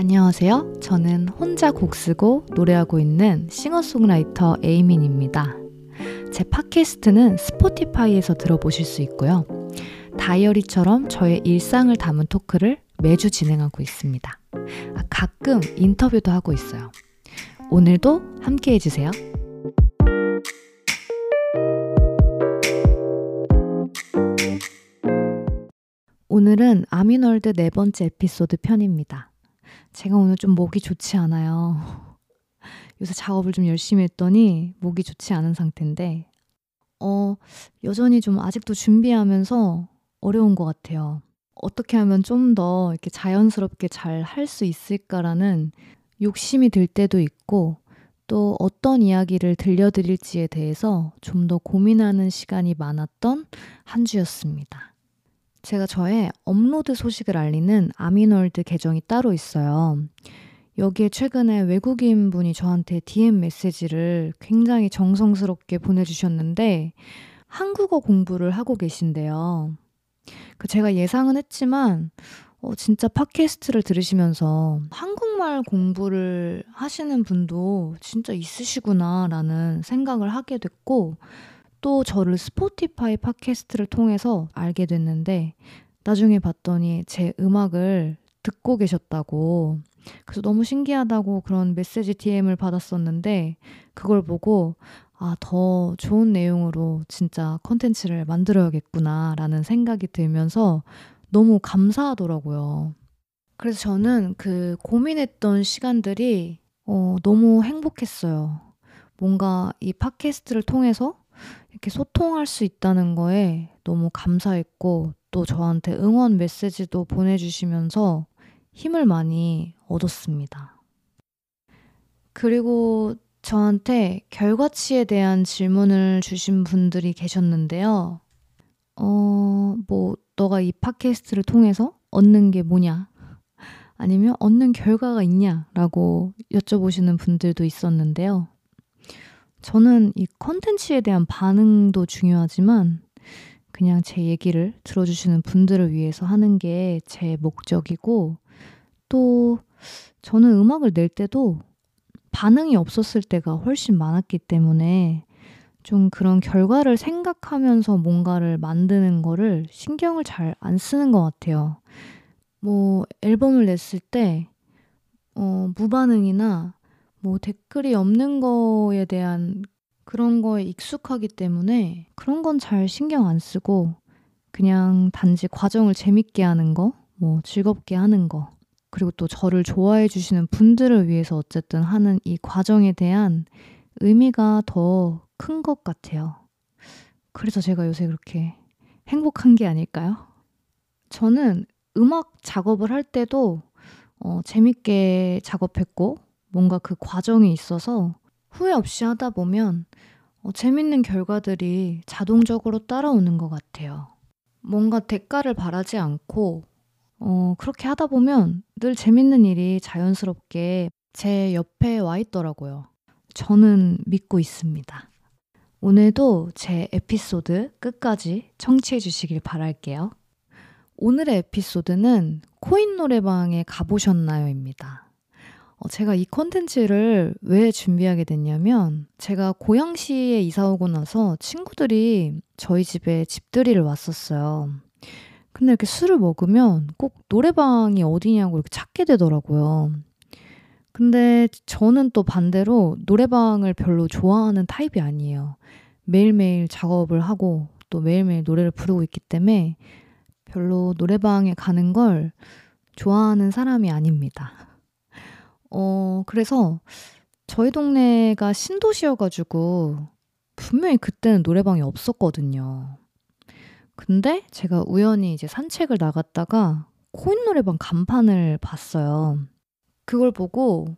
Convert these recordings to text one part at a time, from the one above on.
안녕하세요. 저는 혼자 곡 쓰고 노래하고 있는 싱어송라이터 에이민입니다. 제 팟캐스트는 스포티파이에서 들어보실 수 있고요. 다이어리처럼 저의 일상을 담은 토크를 매주 진행하고 있습니다. 아, 가끔 인터뷰도 하고 있어요. 오늘도 함께 해주세요. 오늘은 아미널드 네 번째 에피소드 편입니다. 제가 오늘 좀 목이 좋지 않아요. 요새 작업을 좀 열심히 했더니 목이 좋지 않은 상태인데, 어, 여전히 좀 아직도 준비하면서 어려운 것 같아요. 어떻게 하면 좀 더 이렇게 자연스럽게 잘 할 수 있을까라는 욕심이 들 때도 있고, 또 어떤 이야기를 들려드릴지에 대해서 좀 더 고민하는 시간이 많았던 한 주였습니다. 제가 저의 업로드 소식을 알리는 아미널드 계정이 따로 있어요. 여기에 최근에 외국인 분이 저한테 DM 메시지를 굉장히 정성스럽게 보내주셨는데 한국어 공부를 하고 계신데요. 그 제가 예상은 했지만 어, 진짜 팟캐스트를 들으시면서 한국말 공부를 하시는 분도 진짜 있으시구나라는 생각을 하게 됐고 또 저를 스포티파이 팟캐스트를 통해서 알게 됐는데 나중에 봤더니 제 음악을 듣고 계셨다고 그래서 너무 신기하다고 그런 메시지 DM을 받았었는데 그걸 보고 아, 더 좋은 내용으로 진짜 컨텐츠를 만들어야겠구나 라는 생각이 들면서 너무 감사하더라고요. 그래서 저는 그 고민했던 시간들이 어, 너무 행복했어요. 뭔가 이 팟캐스트를 통해서 이렇게 소통할 수 있다는 거에 너무 감사했고 또 저한테 응원 메시지도 보내주시면서 힘을 많이 얻었습니다. 그리고 저한테 결과치에 대한 질문을 주신 분들이 계셨는데요. 어, 뭐, 너가 이 팟캐스트를 통해서 얻는 게 뭐냐? 아니면 얻는 결과가 있냐? 라고 여쭤보시는 분들도 있었는데요. 저는 이 컨텐츠에 대한 반응도 중요하지만 그냥 제 얘기를 들어주시는 분들을 위해서 하는 게 제 목적이고 또 저는 음악을 낼 때도 반응이 없었을 때가 훨씬 많았기 때문에 좀 그런 결과를 생각하면서 뭔가를 만드는 거를 신경을 잘 안 쓰는 것 같아요. 뭐 앨범을 냈을 때 어, 무반응이나 뭐 댓글이 없는 거에 대한 그런 거에 익숙하기 때문에 그런 건 잘 신경 안 쓰고 그냥 단지 과정을 재밌게 하는 거, 뭐 즐겁게 하는 거, 그리고 또 저를 좋아해 주시는 분들을 위해서 어쨌든 하는 이 과정에 대한 의미가 더 큰 것 같아요. 그래서 제가 요새 그렇게 행복한 게 아닐까요? 저는 음악 작업을 할 때도 어, 재밌게 작업했고 뭔가 그 과정이 있어서 후회 없이 하다 보면 어, 재밌는 결과들이 자동적으로 따라오는 것 같아요. 뭔가 대가를 바라지 않고 어, 그렇게 하다 보면 늘 재밌는 일이 자연스럽게 제 옆에 와 있더라고요. 저는 믿고 있습니다. 오늘도 제 에피소드 끝까지 청취해 주시길 바랄게요. 오늘의 에피소드는 코인 노래방에 가보셨나요?입니다. 어, 제가 이 컨텐츠를 왜 준비하게 됐냐면 제가 고양시에 이사 오고 나서 친구들이 저희 집에 집들이를 왔었어요. 근데 이렇게 술을 먹으면 꼭 노래방이 어디냐고 이렇게 찾게 되더라고요. 근데 저는 또 반대로 노래방을 별로 좋아하는 타입이 아니에요. 매일매일 작업을 하고 또 매일매일 노래를 부르고 있기 때문에 별로 노래방에 가는 걸 좋아하는 사람이 아닙니다. 어, 그래서 저희 동네가 신도시여가지고 분명히 그때는 노래방이 없었거든요. 근데 제가 우연히 이제 산책을 나갔다가 코인 노래방 간판을 봤어요. 그걸 보고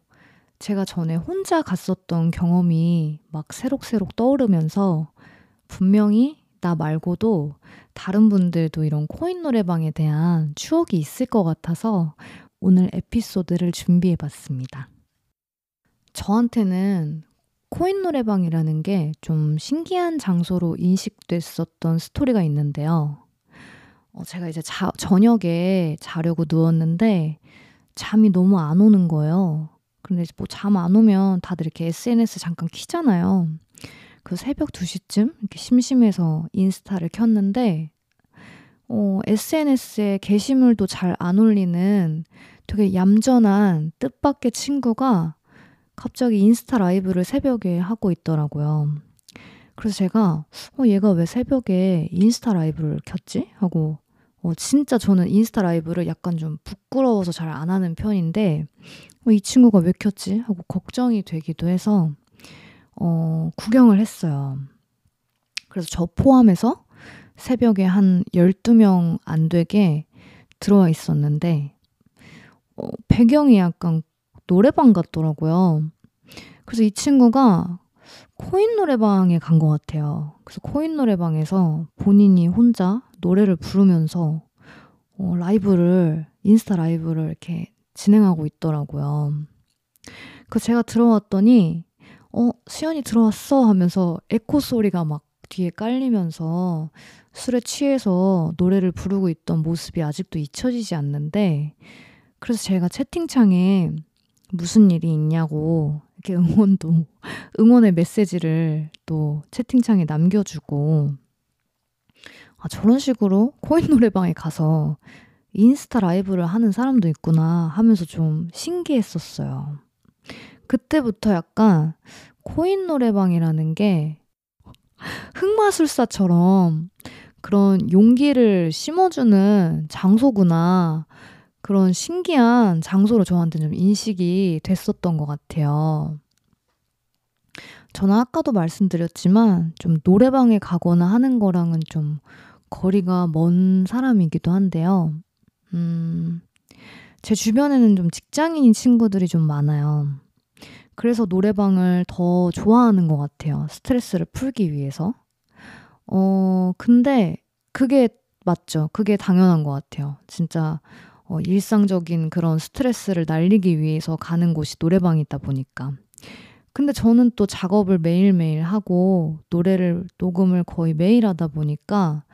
제가 전에 혼자 갔었던 경험이 막 새록새록 떠오르면서 분명히 나 말고도 다른 분들도 이런 코인 노래방에 대한 추억이 있을 것 같아서 오늘 에피소드를 준비해 봤습니다. 저한테는 코인 노래방이라는 게 좀 신기한 장소로 인식됐었던 스토리가 있는데요. 어, 제가 이제 자, 저녁에 자려고 누웠는데 잠이 너무 안 오는 거예요. 근데 뭐 잠 안 오면 다들 이렇게 SNS 잠깐 키잖아요. 그 새벽 2시쯤 이렇게 심심해서 인스타를 켰는데 어, SNS에 게시물도 잘 안 올리는 되게 얌전한 뜻밖의 친구가 갑자기 인스타 라이브를 새벽에 하고 있더라고요. 그래서 제가 어, 얘가 왜 새벽에 인스타 라이브를 켰지? 하고 어, 진짜 저는 인스타 라이브를 약간 좀 부끄러워서 잘 안 하는 편인데 어, 이 친구가 왜 켰지? 하고 걱정이 되기도 해서 어, 구경을 했어요. 그래서 저 포함해서 새벽에 한 12명 안 되게 들어와 있었는데 어, 배경이 약간 노래방 같더라고요. 그래서 이 친구가 코인 노래방에 간 것 같아요. 그래서 코인 노래방에서 본인이 혼자 노래를 부르면서 어, 라이브를, 인스타 라이브를 이렇게 진행하고 있더라고요. 그 제가 들어왔더니, 어, 수연이 들어왔어 하면서 에코 소리가 막 뒤에 깔리면서 술에 취해서 노래를 부르고 있던 모습이 아직도 잊혀지지 않는데, 그래서 제가 채팅창에 무슨 일이 있냐고 이렇게 응원도, 응원의 메시지를 또 채팅창에 남겨주고, 아, 저런 식으로 코인 노래방에 가서 인스타 라이브를 하는 사람도 있구나 하면서 좀 신기했었어요. 그때부터 약간 코인 노래방이라는 게 흑마술사처럼 그런 용기를 심어주는 장소구나. 그런 신기한 장소로 저한테 좀 인식이 됐었던 것 같아요. 저는 아까도 말씀드렸지만 좀 노래방에 가거나 하는 거랑은 좀 거리가 먼 사람이기도 한데요. 음, 제 주변에는 좀 직장인인 친구들이 좀 많아요. 그래서 노래방을 더 좋아하는 것 같아요. 스트레스를 풀기 위해서. 어, 근데 그게 맞죠. 그게 당연한 것 같아요. 진짜 어, 일상적인 그런 스트레스를 날리기 위해서 가는 곳이 노래방이다 보니까. 근데 저는 또 작업을 매일매일 하고 노래를 녹음을 거의 매일 하다 보니까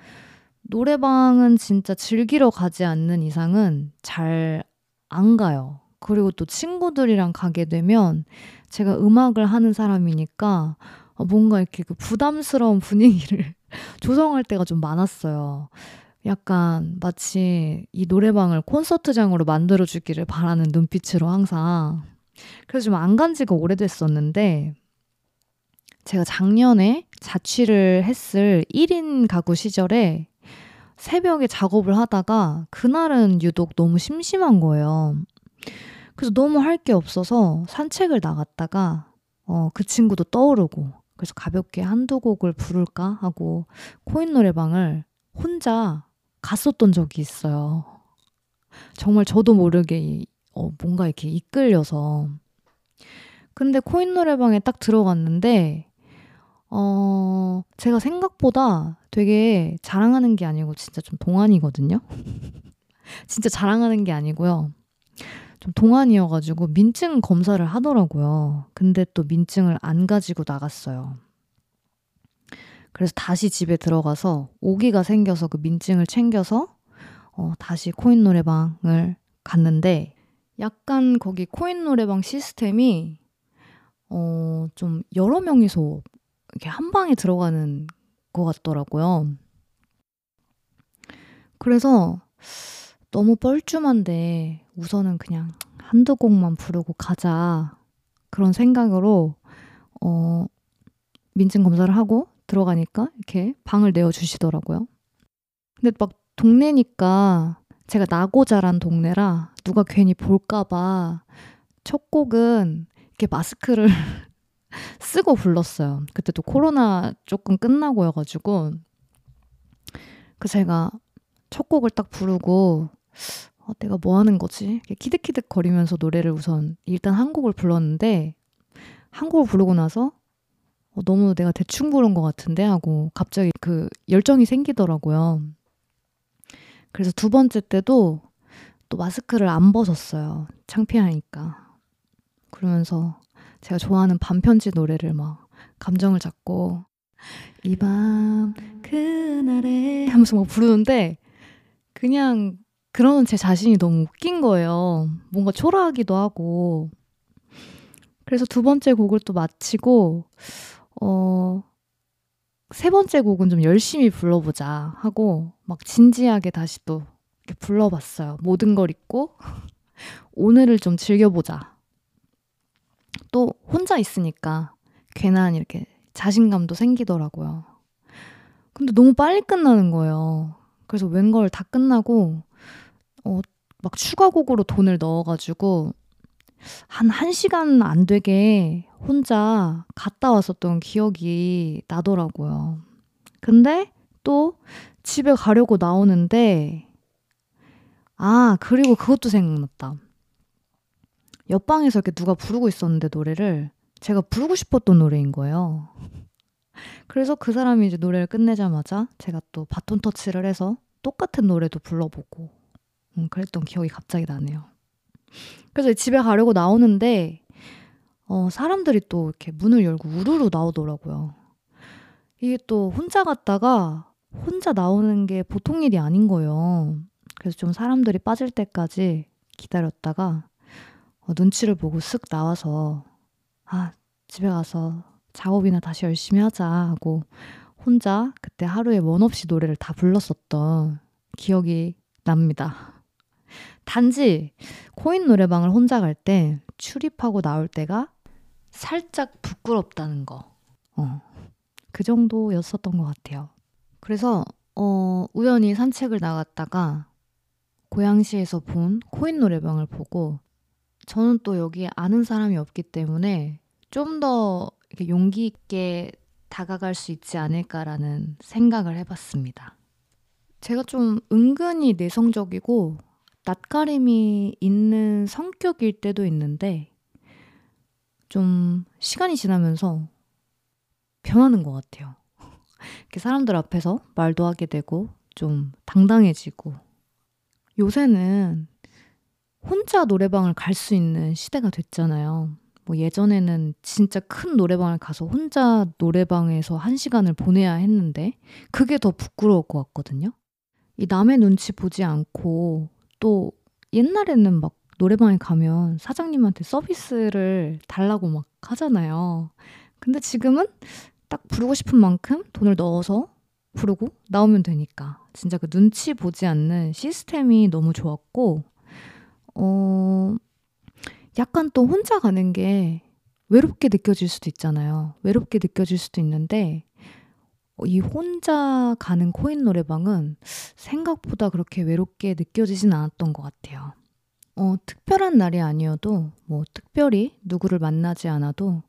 노래방은 진짜 즐기러 가지 않는 이상은 잘 안 가요. 그리고 또 친구들이랑 가게 되면 제가 음악을 하는 사람이니까 어, 뭔가 이렇게 그 부담스러운 분위기를 조성할 때가 좀 많았어요. 약간 마치 이 노래방을 콘서트장으로 만들어주기를 바라는 눈빛으로 항상. 그래서 좀 안 간 지가 오래됐었는데, 제가 작년에 자취를 했을 1인 가구 시절에 새벽에 작업을 하다가 그날은 유독 너무 심심한 거예요. 그래서 너무 할 게 없어서 산책을 나갔다가 어, 그 친구도 떠오르고 그래서 가볍게 한두 곡을 부를까 하고 코인 노래방을 혼자 갔었던 적이 있어요. 정말 저도 모르게 어, 뭔가 이렇게 이끌려서. 근데 코인 노래방에 딱 들어갔는데 어, 제가 생각보다 되게 자랑하는 게 아니고 진짜 좀 동안이거든요. 진짜 자랑하는 게 아니고요. 좀 동안이어가지고 민증 검사를 하더라고요. 근데 또 민증을 안 가지고 나갔어요. 그래서 다시 집에 들어가서 오기가 생겨서 그 민증을 챙겨서 어, 다시 코인 노래방을 갔는데 약간 거기 코인 노래방 시스템이 어, 좀 여러 명이서 이렇게 한 방에 들어가는 것 같더라고요. 그래서 너무 뻘쭘한데 우선은 그냥 한두 곡만 부르고 가자. 그런 생각으로 어, 민증 검사를 하고 들어가니까 이렇게 방을 내어주시더라고요. 근데 막 동네니까 제가 나고 자란 동네라 누가 괜히 볼까봐 첫 곡은 이렇게 마스크를 쓰고 불렀어요. 그때 또 코로나 조금 끝나고여가지고 그 제가 첫 곡을 딱 부르고 어, 내가 뭐 하는 거지? 키득키득 거리면서 노래를 우선 일단 한 곡을 불렀는데 한 곡을 부르고 나서 어, 너무 내가 대충 부른 것 같은데 하고 갑자기 그 열정이 생기더라고요. 그래서 두 번째 때도 또 마스크를 안 벗었어요. 창피하니까. 그러면서 제가 좋아하는 반편지 노래를 막 감정을 잡고 이 밤 그날에 하면서 막 부르는데 그냥 그러는 제 자신이 너무 웃긴 거예요. 뭔가 초라하기도 하고. 그래서 두 번째 곡을 또 마치고, 어, 세 번째 곡은 좀 열심히 불러보자 하고, 막 진지하게 다시 또 이렇게 불러봤어요. 모든 걸 잊고, 오늘을 좀 즐겨보자. 또 혼자 있으니까 괜한 이렇게 자신감도 생기더라고요. 근데 너무 빨리 끝나는 거예요. 그래서 웬걸 다 끝나고 어, 막 추가곡으로 돈을 넣어가지고 한 1시간 안 되게 혼자 갔다 왔었던 기억이 나더라고요. 근데 또 집에 가려고 나오는데, 아, 그리고 그것도 생각났다. 옆방에서 이렇게 누가 부르고 있었는데 노래를 제가 부르고 싶었던 노래인 거예요. 그래서 그 사람이 이제 노래를 끝내자마자 제가 또 바톤 터치를 해서 똑같은 노래도 불러보고 음, 그랬던 기억이 갑자기 나네요. 그래서 집에 가려고 나오는데 어, 사람들이 또 이렇게 문을 열고 우르르 나오더라고요. 이게 또 혼자 갔다가 혼자 나오는 게 보통 일이 아닌 거예요. 그래서 좀 사람들이 빠질 때까지 기다렸다가 어, 눈치를 보고 쓱 나와서 아 집에 가서 작업이나 다시 열심히 하자 하고 혼자 그때 하루에 원 없이 노래를 다 불렀었던 기억이 납니다. 단지 코인 노래방을 혼자 갈 때 출입하고 나올 때가 살짝 부끄럽다는 거. 어, 그 정도였었던 것 같아요. 그래서 어, 우연히 산책을 나갔다가 고양시에서 본 코인 노래방을 보고 저는 또 여기 아는 사람이 없기 때문에 좀 더 용기 있게 다가갈 수 있지 않을까라는 생각을 해봤습니다. 제가 좀 은근히 내성적이고 낯가림이 있는 성격일 때도 있는데 좀 시간이 지나면서 변하는 것 같아요. 이렇게 사람들 앞에서 말도 하게 되고 좀 당당해지고 요새는 혼자 노래방을 갈 수 있는 시대가 됐잖아요. 뭐 예전에는 진짜 큰 노래방을 가서 혼자 노래방에서 한 시간을 보내야 했는데 그게 더 부끄러울 것 같거든요. 이 남의 눈치 보지 않고 또 옛날에는 막 노래방에 가면 사장님한테 서비스를 달라고 막 하잖아요. 근데 지금은 딱 부르고 싶은 만큼 돈을 넣어서 부르고 나오면 되니까 진짜 그 눈치 보지 않는 시스템이 너무 좋았고 어, 약간 또 혼자 가는 게 외롭게 느껴질 수도 있잖아요. 외롭게 느껴질 수도 있는데, 어, 이 혼자 가는 코인 노래방은 생각보다 그렇게 외롭게 느껴지진 않았던 것 같아요. 어, 특별한 날이 아니어도, 뭐, 특별히 누구를 만나지 않아도,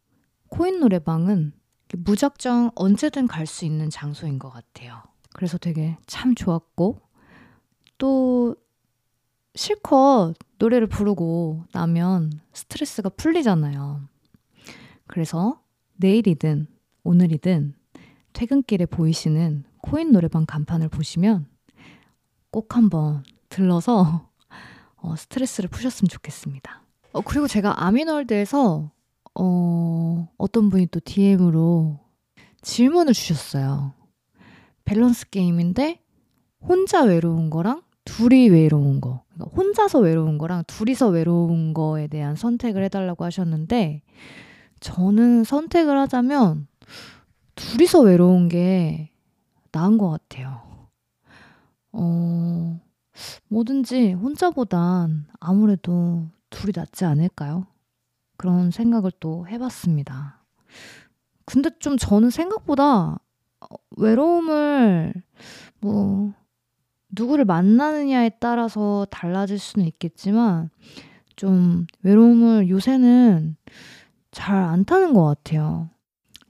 코인 노래방은 무작정 언제든 갈 수 있는 장소인 것 같아요. 그래서 되게 참 좋았고, 또 실컷 노래를 부르고 나면 스트레스가 풀리잖아요. 그래서 내일이든 오늘이든 퇴근길에 보이시는 코인 노래방 간판을 보시면 꼭 한번 들러서 어, 스트레스를 푸셨으면 좋겠습니다. 어, 그리고 제가 아미월드에서 어, 어떤 분이 또 DM으로 질문을 주셨어요. 밸런스 게임인데 혼자 외로운 거랑 둘이 외로운 거. 그러니까 혼자서 외로운 거랑 둘이서 외로운 거에 대한 선택을 해달라고 하셨는데, 저는 선택을 하자면 둘이서 외로운 게 나은 것 같아요. 어, 뭐든지 혼자보단 아무래도 둘이 낫지 않을까요? 그런 생각을 또 해봤습니다. 근데 좀 저는 생각보다 외로움을 뭐 누구를 만나느냐에 따라서 달라질 수는 있겠지만 좀 외로움을 요새는 잘 안 타는 것 같아요.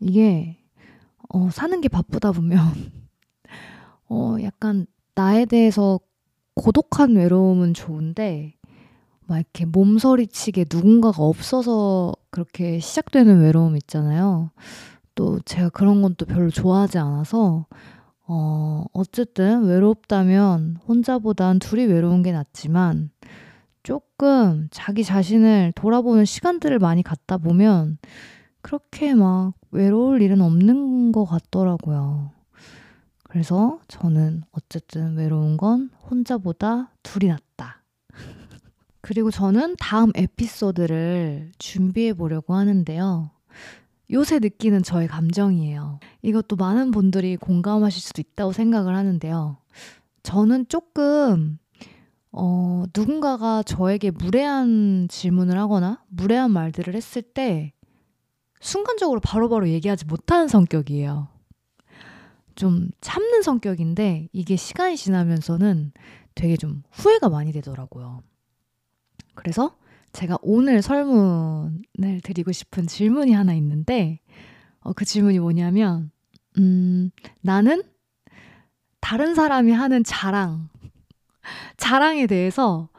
이게 어, 사는 게 바쁘다 보면 어, 약간 나에 대해서 고독한 외로움은 좋은데 막 이렇게 몸서리치게 누군가가 없어서 그렇게 시작되는 외로움 있잖아요. 또 제가 그런 건 또 별로 좋아하지 않아서 어, 어쨌든 외롭다면 혼자보단 둘이 외로운 게 낫지만 조금 자기 자신을 돌아보는 시간들을 많이 갖다 보면 그렇게 막 외로울 일은 없는 것 같더라고요. 그래서 저는 어쨌든 외로운 건 혼자보다 둘이 낫다. 그리고 저는 다음 에피소드를 준비해 보려고 하는데요. 요새 느끼는 저의 감정이에요. 이것도 많은 분들이 공감하실 수도 있다고 생각을 하는데요. 저는 조금, 어, 누군가가 저에게 무례한 질문을 하거나 무례한 말들을 했을 때 순간적으로 바로 바로 얘기하지 못하는 성격이에요. 좀 참는 성격인데 이게 시간이 지나면서는 되게 좀 후회가 많이 되더라고요. 그래서 제가 오늘 설문을 드리고 싶은 질문이 하나 있는데, 어, 그 질문이 뭐냐면, 음, 나는 다른 사람이 하는 자랑, 자랑에 대해서,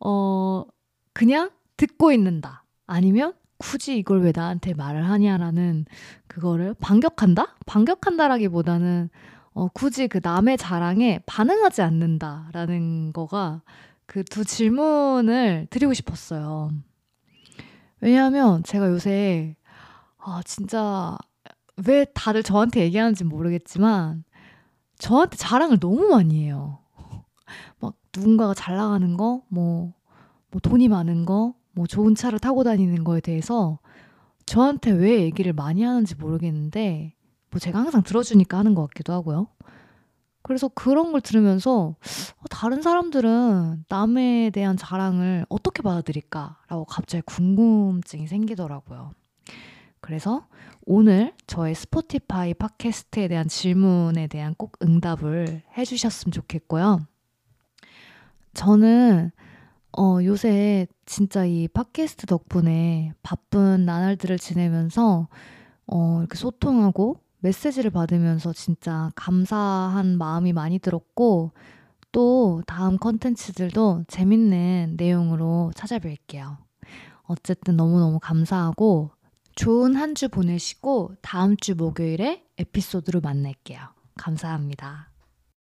어, 그냥 듣고 있는다. 아니면 굳이 이걸 왜 나한테 말을 하냐라는 그거를 반격한다? 반격한다라기보다는 어, 굳이 그 남의 자랑에 반응하지 않는다라는 거가 그 두 질문을 드리고 싶었어요. 왜냐하면 제가 요새 아 진짜 왜 다들 저한테 얘기하는지 모르겠지만 저한테 자랑을 너무 많이 해요. 막 누군가가 잘 나가는 거, 뭐, 뭐 돈이 많은 거, 뭐 좋은 차를 타고 다니는 거에 대해서 저한테 왜 얘기를 많이 하는지 모르겠는데 뭐 제가 항상 들어주니까 하는 것 같기도 하고요. 그래서 그런 걸 들으면서 어, 다른 사람들은 남에 대한 자랑을 어떻게 받아들일까라고 갑자기 궁금증이 생기더라고요. 그래서 오늘 저의 스포티파이 팟캐스트에 대한 질문에 대한 꼭 응답을 해주셨으면 좋겠고요. 저는 어, 요새 진짜 이 팟캐스트 덕분에 바쁜 나날들을 지내면서 어, 이렇게 소통하고 메시지를 받으면서 진짜 감사한 마음이 많이 들었고 또 다음 컨텐츠들도 재밌는 내용으로 찾아뵐게요. 어쨌든 너무너무 감사하고 좋은 한 주 보내시고 다음 주 목요일에 에피소드로 만날게요. 감사합니다.